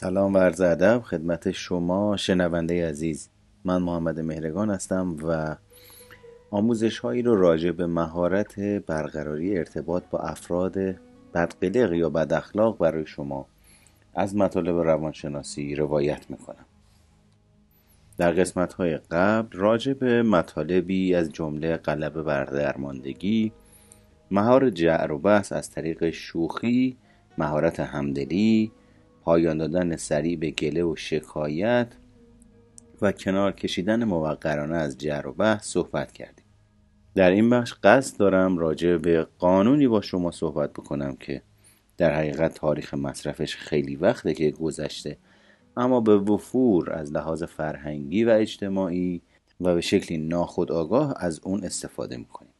سلام و عرض ادب خدمت شما شنونده عزیز. من محمد مهرگان هستم و آموزش هایی رو راجع به مهارت برقراری ارتباط با افراد بدقلق یا بد اخلاق برای شما از مطالب روانشناسی روایت می‌کنم. در قسمت های قبل راجع به مطالبی از جمله غلبه بر درماندگی مهار جعر و بحث از طریق شوخی مهارت همدلی پایان دادن سریع به گله و شکایت و کنار کشیدن موقرانه از جر و بحث صحبت کردیم. در این بخش قصد دارم راجع به قانونی با شما صحبت بکنم که در حقیقت تاریخ مصرفش خیلی وقته که گذشته اما به وفور از لحاظ فرهنگی و اجتماعی و به شکلی ناخودآگاه از اون استفاده می‌کنیم.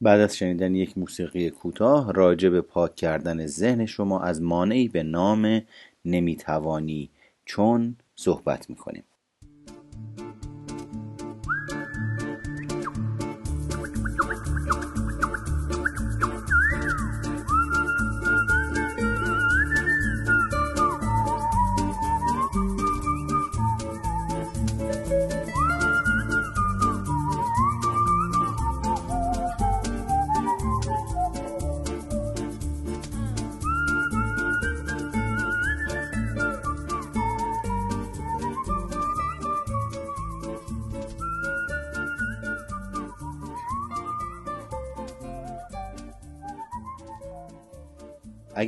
بعد از شنیدن یک موسیقی کوتاه راجع به پاک کردن ذهن شما از مانعی به نام نمی‌توانی چون صحبت می‌کنیم.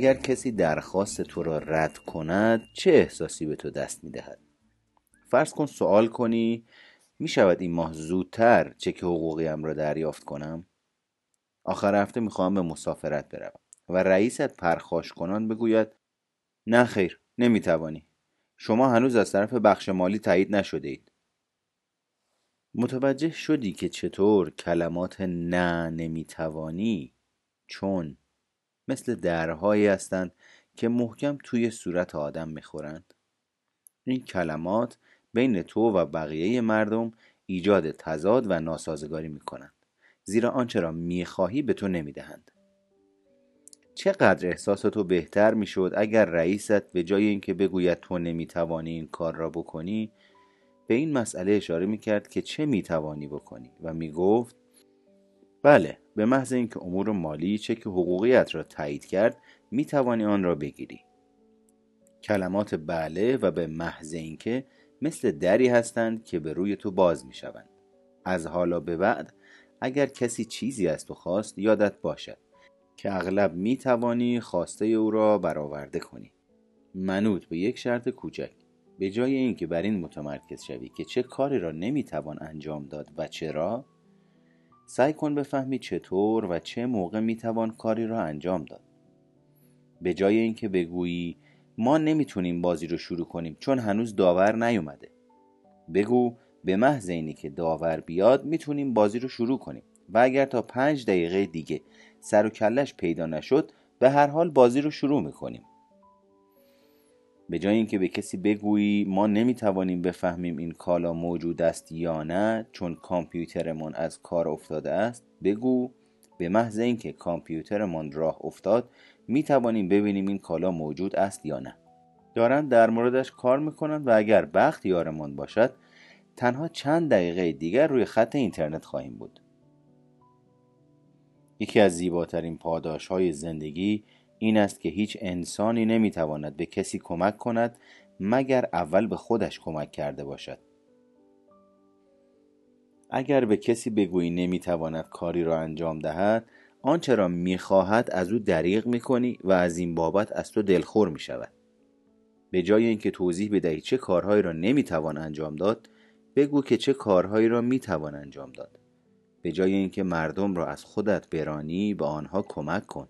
اگر کسی درخواست تو را رد کند چه احساسی به تو دست می دهد؟ فرض کن سوال کنی می شود این ماه زودتر چک حقوقیم را دریافت کنم؟ آخر هفته می خواهم به مسافرت بروم و رئیست پرخاش کنان بگوید نه خیر نمی توانی شما هنوز از طرف بخش مالی تایید نشده اید متوجه شدی که چطور کلمات نه نمی‌توانی چون مثل درهایی هستند که محکم توی صورت آدم می‌خورند. این کلمات بین تو و بقیه مردم ایجاد تضاد و ناسازگاری می‌کنند زیرا آنچه را می‌خواهی به تو نمی‌دهند. چقدر احساس تو بهتر می‌شد اگر رئیست به جای اینکه بگوید تو نمی‌توانی این کار را بکنی به این مسئله اشاره می‌کرد که چه می‌توانی بکنی و می‌گفت بله به محض اینکه امور مالی چک حقوقیت را تایید کرد می توانی آن را بگیری. کلمات بله و به محض اینکه مثل دری هستند که به روی تو باز می شوند از حالا به بعد اگر کسی چیزی از تو خواست یادت باشد که اغلب می توانی خواسته او را برآورده کنی. منوط به یک شرط کوچک به جای اینکه بر این متمرکز شوی که چه کاری را نمی توان انجام داد و چرا سعی کن بفهمی چطور و چه موقع می‌توان کاری را انجام داد. به جای اینکه بگویی ما نمی‌تونیم بازی رو شروع کنیم چون هنوز داور نیومده. بگو به محض اینی که داور بیاد می‌تونیم بازی رو شروع کنیم و اگر تا پنج دقیقه دیگه سر و کلش پیدا نشد به هر حال بازی رو شروع می‌کنیم. به جای اینکه به کسی بگویی ما نمی‌توانیم بفهمیم این کالا موجود است یا نه چون کامپیوترمان از کار افتاده است بگو. به محض اینکه کامپیوترمان راه افتاد می‌توانیم ببینیم این کالا موجود است یا نه. دارند در موردش کار می‌کنند و اگر بخت یارمان باشد تنها چند دقیقه دیگر روی خط اینترنت خواهیم بود. یکی از زیباترین پاداش های زندگی این است که هیچ انسانی نمی‌تواند به کسی کمک کند مگر اول به خودش کمک کرده باشد. اگر به کسی بگویی نمی‌تواند کاری را انجام دهد آنچه را می‌خواهد از او دریغ می‌کنی و از این بابت از تو دلخور می‌شود. به جای اینکه توضیح بدهی چه کارهایی را نمی‌توان انجام داد بگو که چه کارهایی را می‌توان انجام داد. به جای اینکه مردم را از خودت برانی به آنها کمک کن.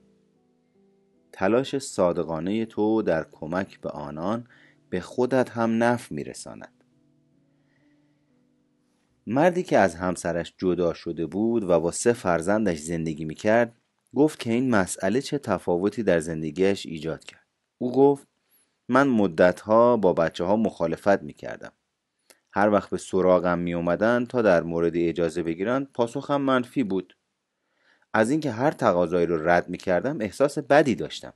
تلاش صادقانه تو در کمک به آنان به خودت هم نف میرساند. مردی که از همسرش جدا شده بود و با سه فرزندش زندگی می‌کرد گفت که این مسئله چه تفاوتی در زندگیش ایجاد کرد. او گفت من مدتها با بچه ها مخالفت می‌کردم. هر وقت به سراغم می اومدن تا در مورد اجازه بگیرن پاسخم منفی بود. از اینکه هر تقاضایی رو رد می کردم احساس بدی داشتم.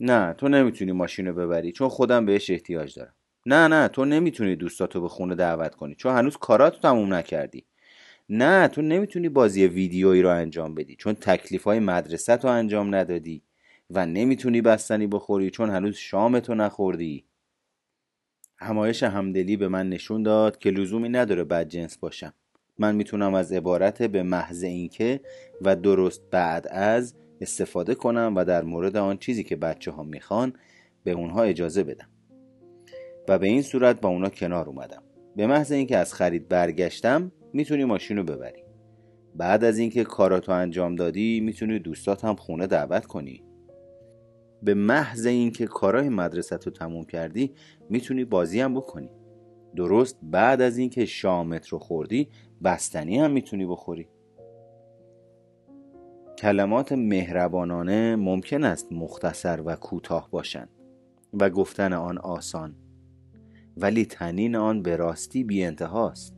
نه تو نمی‌تونی ماشین رو ببری چون خودم بهش احتیاج دارم. نه نه تو نمی‌تونی دوستاتو به خونه دعوت کنی چون هنوز کاراتو تموم نکردی. نه تو نمی‌تونی بازی ویدیویی رو انجام بدی چون تکلیف های مدرسه تو انجام ندادی و نمی‌تونی بستنی بخوری چون هنوز شامتو نخوردی. همایش همدلی به من نشون داد که لزومی نداره بد جنس باشم. من می‌تونم از عبارت به محض اینکه و درست بعد از استفاده کنم و در مورد آن چیزی که بچه ها می‌خوان به اونها اجازه بدم. و به این صورت با اونا کنار اومدم. به محض اینکه از خرید برگشتم می‌تونی ماشین رو ببری. بعد از اینکه کاراتو انجام دادی می‌تونی دوستات هم خونه دعوت کنی. به محض اینکه کارهای مدرسه رو تموم کردی می‌تونی بازی هم بکنی. درست بعد از اینکه شامت رو خوردی بستنی هم می‌تونی بخوری. کلمات مهربانانه ممکن است مختصر و کوتاه باشند و گفتن آن آسان ولی تنین آن به راستی بی انتهاست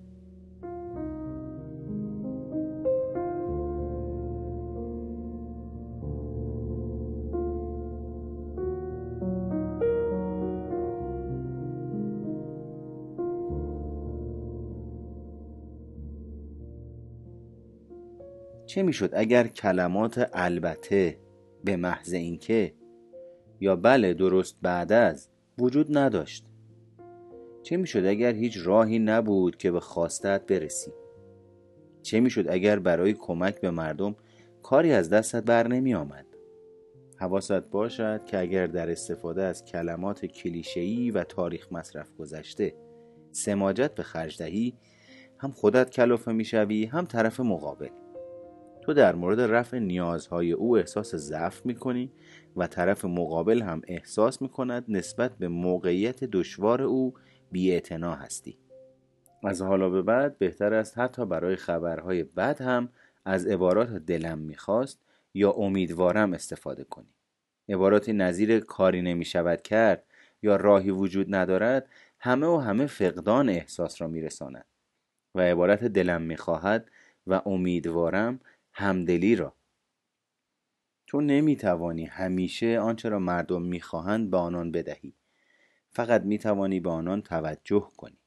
چه می‌شد اگر کلمات البته به محض اینکه یا بله درست بعد از وجود نداشت؟ چه می‌شد اگر هیچ راهی نبود که به خواستت برسی؟ چه می‌شد اگر برای کمک به مردم کاری از دستت بر نمی آمد حواست باشد که اگر در استفاده از کلمات کلیشه‌ای و تاریخ مصرف گذشته سماجت به خرج دهی هم خودت کلافه می‌شوی هم طرف مقابل. تو در مورد رفع نیازهای او احساس ضعف می‌کنی و طرف مقابل هم احساس می‌کند نسبت به موقعیت دشوار او بی هستی. از حالا به بعد بهتر است حتی برای خبرهای بد هم از عبارات دلم می‌خواست یا امیدوارم استفاده کنی. عباراتی نظیر کاری نمی شود کرد یا راهی وجود ندارد همه و همه فقدان احساس را میرساند. و عبارت دلم می‌خواهد و امیدوارم همدلی را. تو نمی‌توانی همیشه آنچه را مردم می‌خواهند به آنان بدهی. فقط می‌توانی به آنان توجه کنی.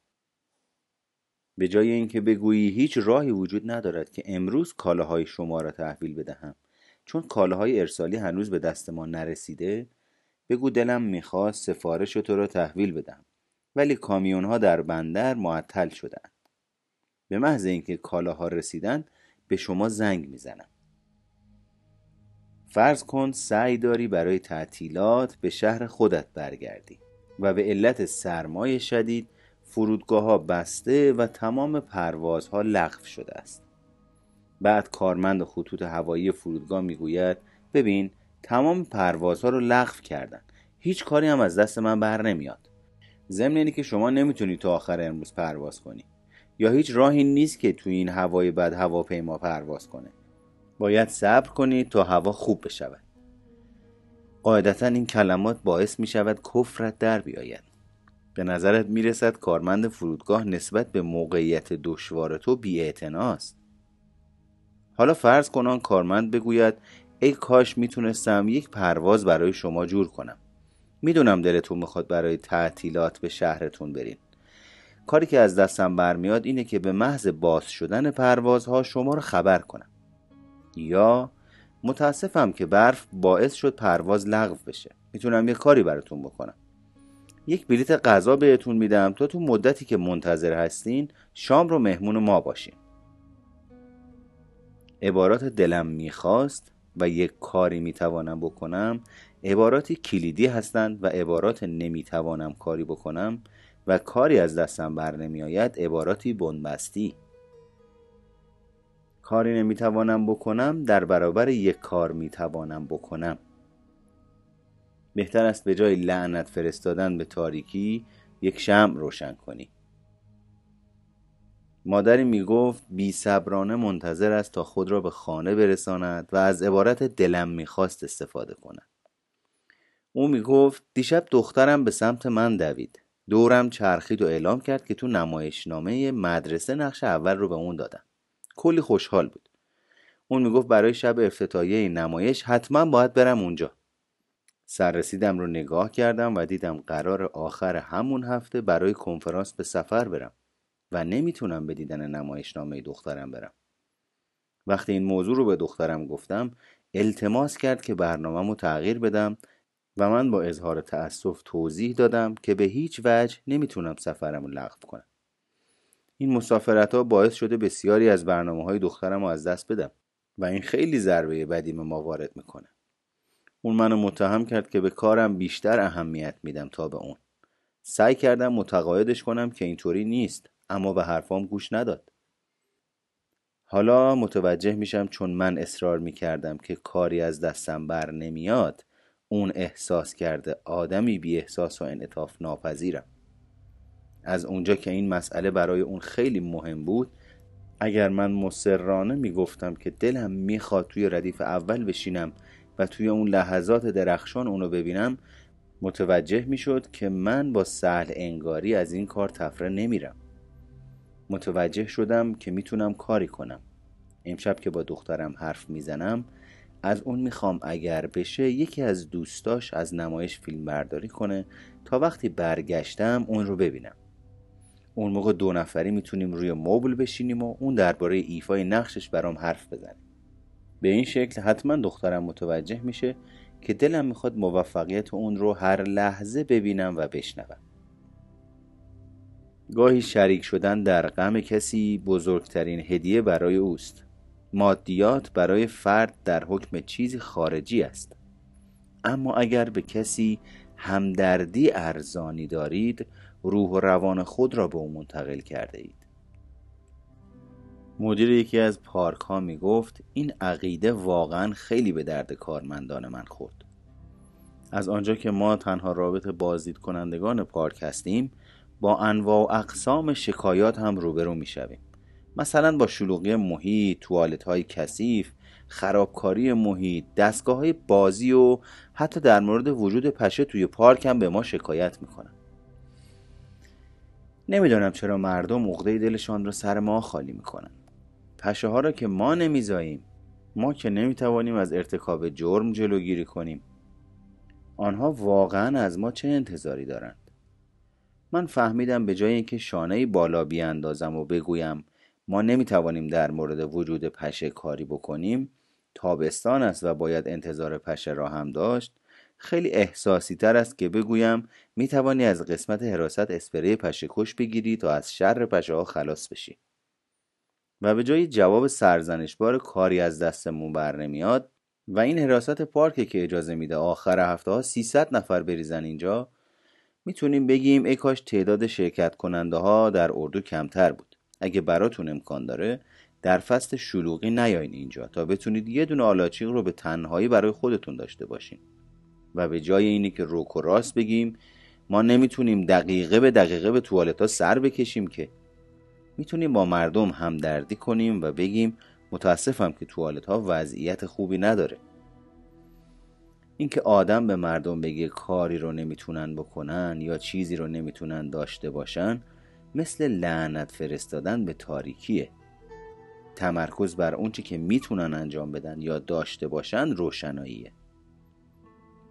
به جای اینکه بگویی هیچ راهی وجود ندارد که امروز کالاهای شما را تحویل بدهم چون کالاهای ارسالی هنوز به دست ما نرسیده بگو دلم می‌خواست سفارش تو را تحویل بدم ولی کامیون ها در بندر معطل شدند. به محض اینکه کالاها رسیدن به شما زنگ می‌زنم. فرض کن سعی داری برای تعطیلات به شهر خودت برگردی و به علت سرمای شدید فرودگاه ها بسته و تمام پروازها لغو شده است. بعد کارمند خطوط هوایی فرودگاه می‌گوید ببین تمام پروازها رو لغو کردن. هیچ کاری هم از دست من بر نمیاد. ضمن اینه که شما نمی‌تونی تا آخر امروز پرواز کنی. یا هیچ راهی نیست که توی این هوای بد هواپیما پرواز کنه. باید صبر کنید تا هوا خوب بشود. قاعدتا این کلمات باعث می شود کفرت در بیاید. به نظرت می رسد کارمند فرودگاه نسبت به موقعیت دشوار تو بی حالا فرض کنان کارمند بگوید ای کاش می‌تونستم یک پرواز برای شما جور کنم. می‌دونم دلتون می‌خواد برای تعطیلات به شهرتون برین. کاری که از دستم برمیاد اینه که به محض باز شدن پروازها شما رو خبر کنم. یا متاسفم که برف باعث شد پرواز لغو بشه. می‌تونم یه کاری براتون بکنم. یک بلیت غذا بهتون میدم تا تو مدتی که منتظر هستین شام رو مهمون ما باشین. عبارات دلم می‌خواست و یک کاری می‌توانم بکنم عباراتی کلیدی هستند و عبارات نمی‌توانم کاری بکنم. و کاری از دستم بر نمی آید عباراتی بنبستی. کاری نمی‌توانم بکنم در برابر یک کار می‌توانم بکنم. بهتر است به جای لعنت فرستادن به تاریکی یک شم روشن کنی. مادری می‌گفت بی صبرانه منتظر است تا خود را به خانه برساند و از عبارت دلم می‌خواست استفاده کند. او می‌گفت دیشب دخترم به سمت من دوید. دورم چرخید و اعلام کرد که تو نمایشنامه مدرسه نقش اول رو به اون دادم. کلی خوشحال بود. اون می‌گفت برای شب افتتاحیه این نمایش حتما باید برم اونجا. سررسیدم رو نگاه کردم و دیدم قرار آخر همون هفته برای کنفرانس به سفر برم و نمی‌تونم به دیدن نمایشنامه دخترم برم. وقتی این موضوع رو به دخترم گفتم التماس کرد که برنامه تغییر بدم و من با اظهار تأسف توضیح دادم که به هیچ وجه نمی‌تونم سفرم رو لغو کنم. این مسافرت ها باعث شده بسیاری از برنامه های دخترم رو از دست بدم و این خیلی ضربه بدی ما وارد می‌کنه. اون منو متهم کرد که به کارم بیشتر اهمیت میدم تا به اون. سعی کردم متقاعدش کنم که اینطوری نیست اما به حرفام گوش نداد. حالا متوجه میشم چون من اصرار می‌کردم که کاری از دستم بر نمیاد اون احساس کرده. آدمی بی احساس و انعطاف ناپذیرم. از اونجا که این مسئله برای اون خیلی مهم بود اگر من مسررانه می‌گفتم که دلم می‌خواد توی ردیف اول بشینم و توی اون لحظات درخشان اونو ببینم متوجه می‌شد که من با سهل انگاری از این کار تفره نمیرم. متوجه شدم که می‌تونم کاری کنم. امشب که با دخترم حرف می‌زنم از اون می‌خوام اگر بشه یکی از دوستاش از نمایش فیلم برداری کنه تا وقتی برگشتم اون رو ببینم. اون موقع دو نفری می‌تونیم روی مبل بشینیم و اون درباره ایفای نقشش برام حرف بزنه به این شکل حتما دخترم متوجه میشه که دلم می‌خواد موفقیت اون رو هر لحظه ببینم و بشنوم. گاهی شریک شدن در غم کسی بزرگترین هدیه برای اوست. مادیات برای فرد در حکم چیزی خارجی است. اما اگر به کسی همدردی ارزانی دارید روح و روان خود را به او منتقل کرده اید. مدیر یکی از پارک ها می گفت این عقیده واقعا خیلی به درد کارمندان من خورد. از آنجا که ما تنها رابط بازدید کنندگان پارک هستیم با انواع و اقسام شکایات هم روبرو می شویم. مثلا با شلوغی محیط، توالت های کثیف، خرابکاری محیط، دستگاه های بازی و حتی در مورد وجود پشه توی پارک هم به ما شکایت می‌کنن. نمی‌دانم چرا مردم عقده دلشان را سر ما خالی می‌کنن. پشه ها را که ما نمیزاییم ما که نمی‌توانیم از ارتکاب جرم جلوگیری کنیم آنها واقعا از ما چه انتظاری دارند من فهمیدم به جای اینکه شانه بالا بیاندازم و بگویم ما نمی‌توانیم در مورد وجود پشه کاری بکنیم. تابستان است و باید انتظار پشه را هم داشت. خیلی احساسی تر است که بگویم می توانی از قسمت حراست اسپری پشه کش بگیری تا از شر پشه ها خلاص بشی. و به جای جواب سرزنشبار کاری از دستمون بر نمیاد و این حراست پارک که اجازه میده آخر هفته ها 300 نفر بریزن اینجا می‌تونیم بگیم ای کاش تعداد شرکت کننده ها در اردو کمتر بود. اگه براتون امکان داره در فصل شلوغی نیاین اینجا تا بتونید یه دونه آلاچیق رو به تنهایی برای خودتون داشته باشین. و به جای اینی که روک و راست بگیم ما نمی‌تونیم دقیقه به دقیقه به توالت ها سر بکشیم که می‌تونیم با مردم همدردی کنیم و بگیم متاسفم که توالت ها وضعیت خوبی نداره. اینکه آدم به مردم بگه کاری رو نمی‌تونن بکنن یا چیزی رو نمی‌تونن داشته باشن مثل لعنت فرستادن به تاریکیه. تمرکز بر اونچه که می‌تونن انجام بدن یا داشته باشن روشناییه.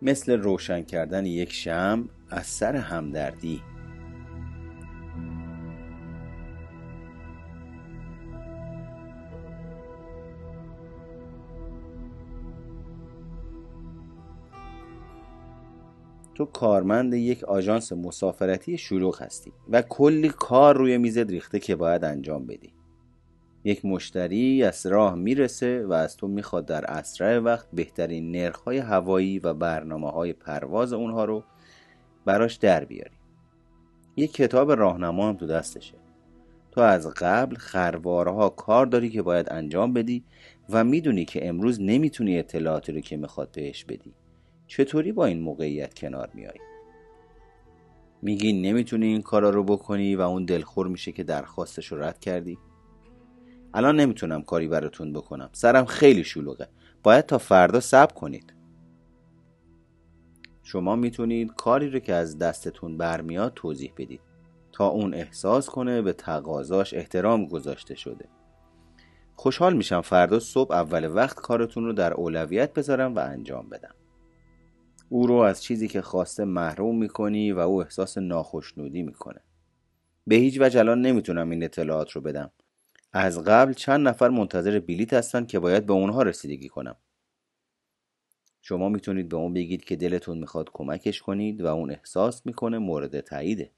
مثل روشن کردن یک شم از سر همدردی. تو کارمند یک آژانس مسافرتی شلوغ هستی و کلی کار روی میزت ریخته که باید انجام بدی. یک مشتری از راه می‌رسه و از تو می‌خواد در اسرع وقت بهترین نرخهای هوایی و برنامه های پرواز اونها رو براش در بیاری. یک کتاب راهنما هم تو دستشه. تو از قبل خروارها کار داری که باید انجام بدی و می‌دونی که امروز نمی‌تونی اطلاعاتی رو که می‌خواد بهش بدی. چطوری با این موقعیت کنار میای؟ میگی نمی‌تونی این کارا رو بکنی و اون دلخور میشه که درخواستش رو رد کردی؟ الان نمی‌تونم کاری براتون بکنم. سرم خیلی شلوغه. باید تا فردا صبر کنید. شما می‌تونید کاری رو که از دستتون برمیاد توضیح بدید. تا اون احساس کنه به تقاضاش احترام گذاشته شده. خوشحال میشم فردا صبح اول وقت کارتون رو در اولویت بذارم و انجام بدم. او رو از چیزی که خواسته محروم می‌کنی و او احساس ناخشنودی می‌کنه. به هیچ وجه الان نمی‌تونم این اطلاعات رو بدم. از قبل چند نفر منتظر بلیت هستن که باید به اونها رسیدگی کنم. شما می‌تونید به اون بگید که دلتون می‌خواد کمکش کنید و اون احساس می‌کنه مورد تاییده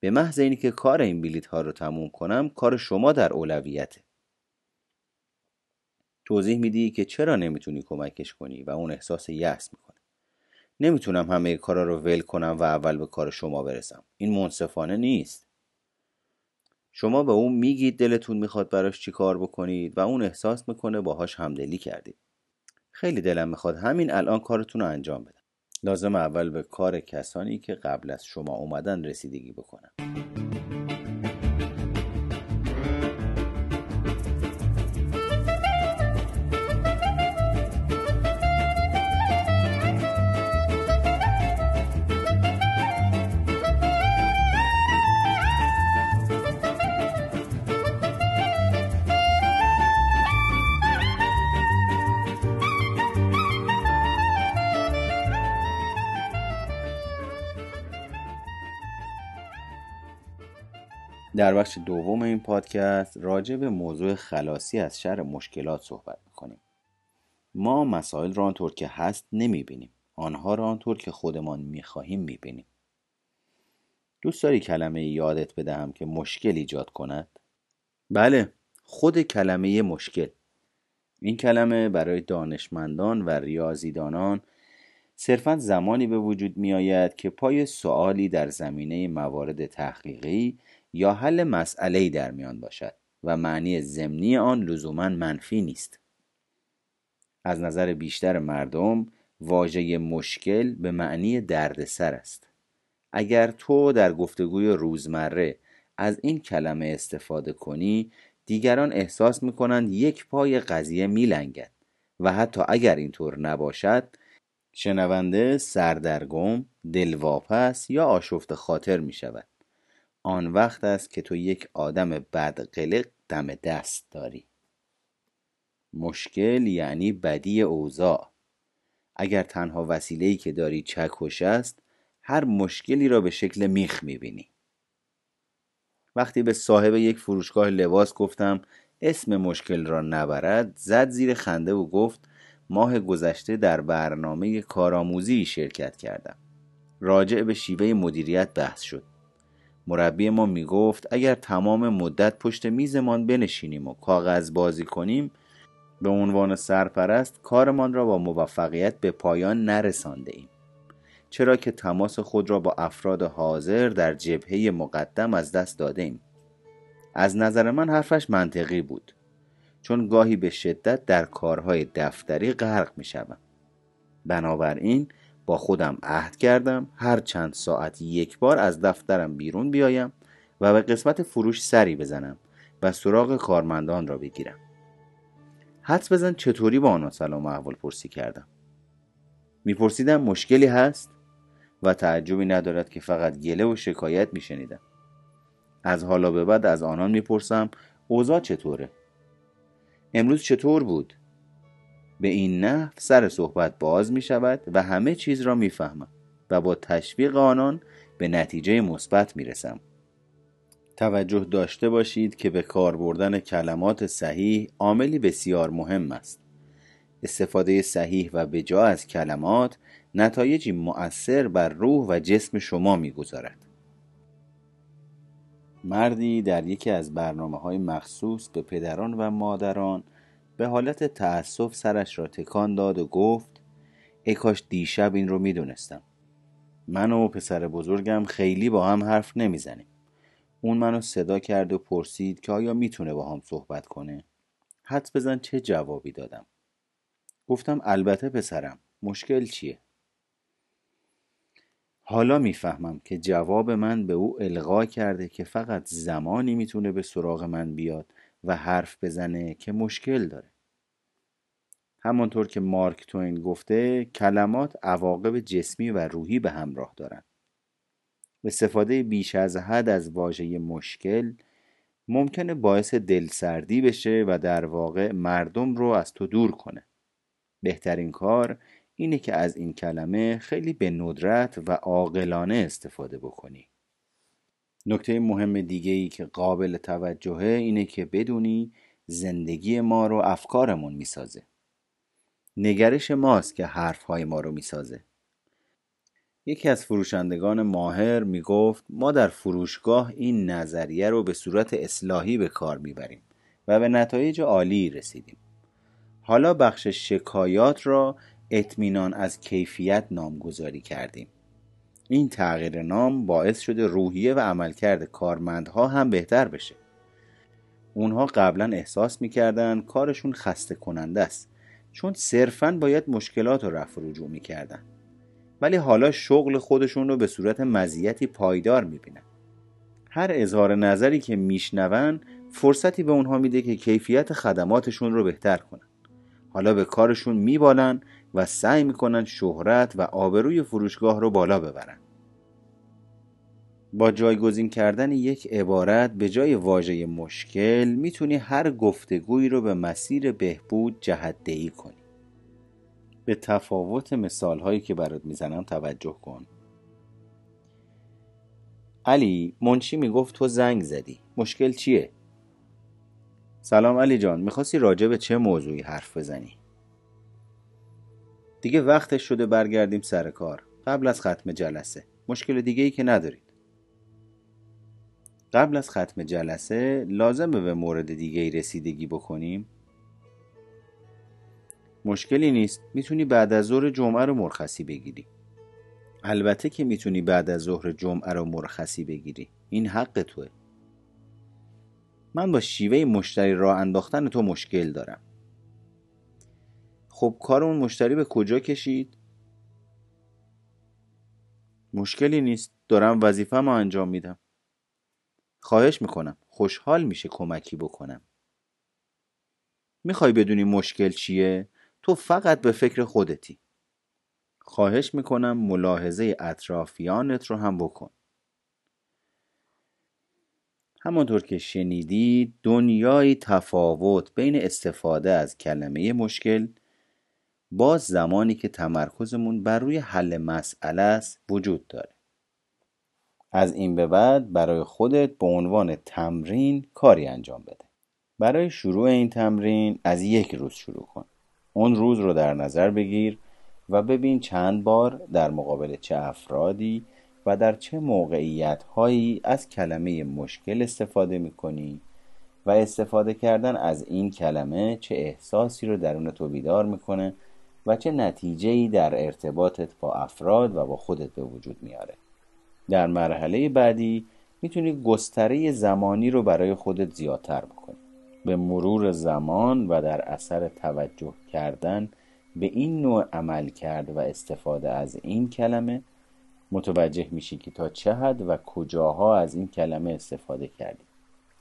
به محض اینی که کار این بلیت ها رو تموم کنم کار شما در اولویته. توضیح میدی که چرا نمی‌تونی کمکش کنی و اون احساس یأس می‌کنه نمی‌تونم همه کارا رو ول کنم و اول به کار شما برسم. این منصفانه نیست. شما به اون میگید دلتون می‌خواد براش چی کار بکنید و اون احساس می‌کنه باهاش همدلی کردید. خیلی دلم می‌خواد همین الان کارتون رو انجام بدم. لازم اول به کار کسانی که قبل از شما اومدن رسیدگی بکنم. در بخش دوم این پادکست راجع به موضوع خلاصی از شر مشکلات صحبت می‌کنیم. ما مسائل را آنطور که هست نمی‌بینیم. آنها را آنطور که خودمان می‌خواهیم می‌بینیم. دوست داری کلمه یادت بدهم که مشکل ایجاد کند؟ بله خود کلمه مشکل. این کلمه برای دانشمندان و ریاضیدانان صرفا زمانی به وجود می آید که پای سوالی در زمینه موارد تحقیقی یا حل مسئله در میان باشد و معنی ضمنی آن لزوما منفی نیست. از نظر بیشتر مردم واژه مشکل به معنی دردسر است. اگر تو در گفتگوی روزمره از این کلمه استفاده کنی دیگران احساس می کنند یک پای قضیه می لنگد و حتی اگر اینطور نباشد شنونده سردرگم، دلواپس یا آشفت خاطر می شود آن وقت است که تو یک آدم بدقلق دم دست داری. مشکل یعنی بدی اوضاع. اگر تنها وسیله‌ای که داری چکش است هر مشکلی را به شکل میخ می‌بینی. وقتی به صاحب یک فروشگاه لباس گفتم اسم مشکل را نبرد زد زیر خنده و گفت ماه گذشته در برنامه کارآموزی شرکت کردم. راجع به شیوه مدیریت بحث شد. مربی ما می‌گفت اگر تمام مدت پشت میزمان بنشینیم و کاغذ بازی کنیم به عنوان سرپرست کارمان را با موفقیت به پایان نرسانده ایم چرا که تماس خود را با افراد حاضر در جبهه مقدم از دست داده ایم از نظر من حرفش منطقی بود چون گاهی به شدت در کارهای دفتری غرق می شدم. بنابراین با خودم عهد کردم. هر چند ساعت یک بار از دفترم بیرون بیایم و به قسمت فروش سری بزنم و سراغ کارمندان را بگیرم. حدس بزن چطوری با آنها سلام و احوال پرسی کردم؟ میپرسیدم مشکلی هست؟ و تعجبی ندارد که فقط گله و شکایت میشنیدم. از حالا به بعد از آنان می‌پرسم اوضاع چطوره؟ امروز چطور بود؟ به این نحو سر صحبت باز می شود و همه چیز را می فهمم و با تشویق آنان به نتیجه مثبت می رسم. توجه داشته باشید که به کار بردن کلمات صحیح عاملی بسیار مهم است. استفاده صحیح و بجا از کلمات نتایجی مؤثر بر روح و جسم شما می‌گذارد. مردی در یکی از برنامه های مخصوص به پدران و مادران به حالت تأسف سرش را تکان داد و گفت ای کاش دیشب این رو می‌دونستم. من و پسر بزرگم خیلی با هم حرف نمی‌زنیم. اون منو صدا کرد و پرسید که آیا می‌تونه با هم صحبت کنه؟ حدس بزن چه جوابی دادم. گفتم البته پسرم مشکل چیه؟ حالا می‌فهمم که جواب من به او القا کرده که فقط زمانی می‌تونه به سراغ من بیاد و حرف بزنه که مشکل داره. همانطور که مارک توین گفته کلمات عواقب جسمی و روحی به همراه دارند استفاده بیش از حد از واژه مشکل ممکنه باعث دلسردی بشه و در واقع مردم رو از تو دور کنه. بهترین کار اینه که از این کلمه خیلی به ندرت و عاقلانه استفاده بکنی. نکته مهم دیگه ای که قابل توجهه اینه که بدونی زندگی ما رو افکارمون می‌سازه. نگرش ماست که حرفهای ما رو می‌سازه. یکی از فروشندگان ماهر می‌گفت ما در فروشگاه این نظریه رو به صورت اصلاحی به کار می‌بریم و به نتایج عالی رسیدیم. حالا بخش شکایات را اطمینان از کیفیت نامگذاری کردیم. این تغییر نام باعث شده روحیه و عملکرد کارمندها هم بهتر بشه. اونها قبلا احساس می‌کردن کارشون خسته کننده است چون صرفا باید مشکلات رو رفع رجوع می‌کردن. ولی حالا شغل خودشون رو به صورت مزیتی پایدار می‌بینن. هر اظهار نظری که میشنون فرصتی به اونها میده که کیفیت خدماتشون رو بهتر کنن. حالا به کارشون میبالن و سعی می‌کنن شهرت و آبروی فروشگاه رو بالا ببرن با جایگزین کردن یک عبارت به جای واژه مشکل می‌تونی هر گفتگویی رو به مسیر بهبود جهت دهی کنی به تفاوت مثال هایی که برات می‌زنم توجه کن علی منشی می‌گفت تو زنگ زدی مشکل چیه؟ سلام علی جان می‌خواستی راجع به چه موضوعی حرف بزنی؟ دیگه وقتش شده برگردیم سر کار. قبل از ختم جلسه. مشکل دیگه ای که ندارید. قبل از ختم جلسه لازمه به مورد دیگه ای رسیدگی بکنیم؟ مشکلی نیست. می‌تونی بعد از ظهر جمعه رو مرخصی بگیری. البته که می‌تونی بعد از ظهر جمعه رو مرخصی بگیری. این حق توه. من با شیوه مشتری راه انداختن تو مشکل دارم. خب کار اون مشتری به کجا کشید؟ مشکلی نیست. دارم وظیفه ما انجام میدم. خواهش می‌کنم. خوشحال میشه کمکی بکنم. می‌خوای بدونی مشکل چیه؟ تو فقط به فکر خودتی. خواهش می‌کنم ملاحظه اطرافیانت رو هم بکن. همانطور که شنیدی دنیای تفاوت بین استفاده از کلمه مشکل باز زمانی که تمرکزمون بر روی حل مسئله است وجود داره. از این به بعد برای خودت به عنوان تمرین کاری انجام بده. برای شروع این تمرین از یک روز شروع کن. اون روز رو در نظر بگیر و ببین چند بار در مقابل چه افرادی و در چه موقعیت هایی از کلمه مشکل استفاده می کنی و استفاده کردن از این کلمه چه احساسی رو درون تو بیدار می‌کنه و چه نتیجه ای در ارتباطت با افراد و با خودت به وجود میاره. در مرحله بعدی می‌تونی گستره زمانی رو برای خودت زیادتر بکنی. به مرور زمان و در اثر توجه کردن به این نوع عمل کرد و استفاده از این کلمه متوجه میشی که تا چه حد و کجاها از این کلمه استفاده کردی.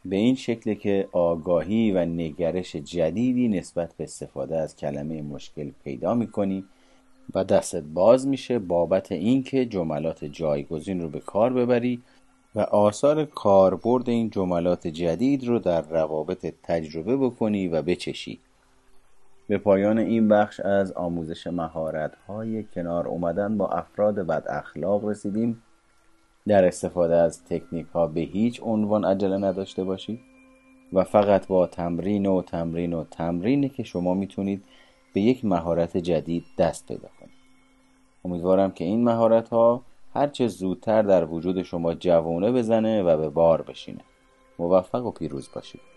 به این شکل که آگاهی و نگرش جدیدی نسبت به استفاده از کلمه مشکل پیدا می‌کنی و دستت باز میشه بابت اینکه جملات جایگزین رو به کار ببری و آثار کاربرد این جملات جدید رو در روابط تجربه بکنی و بچشی. به پایان این بخش از آموزش مهارت های کنار اومدن با افراد بد اخلاق رسیدیم. در استفاده از تکنیک ها به هیچ عنوان عجله نداشته باشید و فقط با تمرین و تمرین و تمرینی که شما می‌تونید به یک مهارت جدید دست پیدا کنید. امیدوارم که این مهارت ها هرچه زودتر در وجود شما جوانه بزنه و به بار بشینه. موفق و پیروز باشید.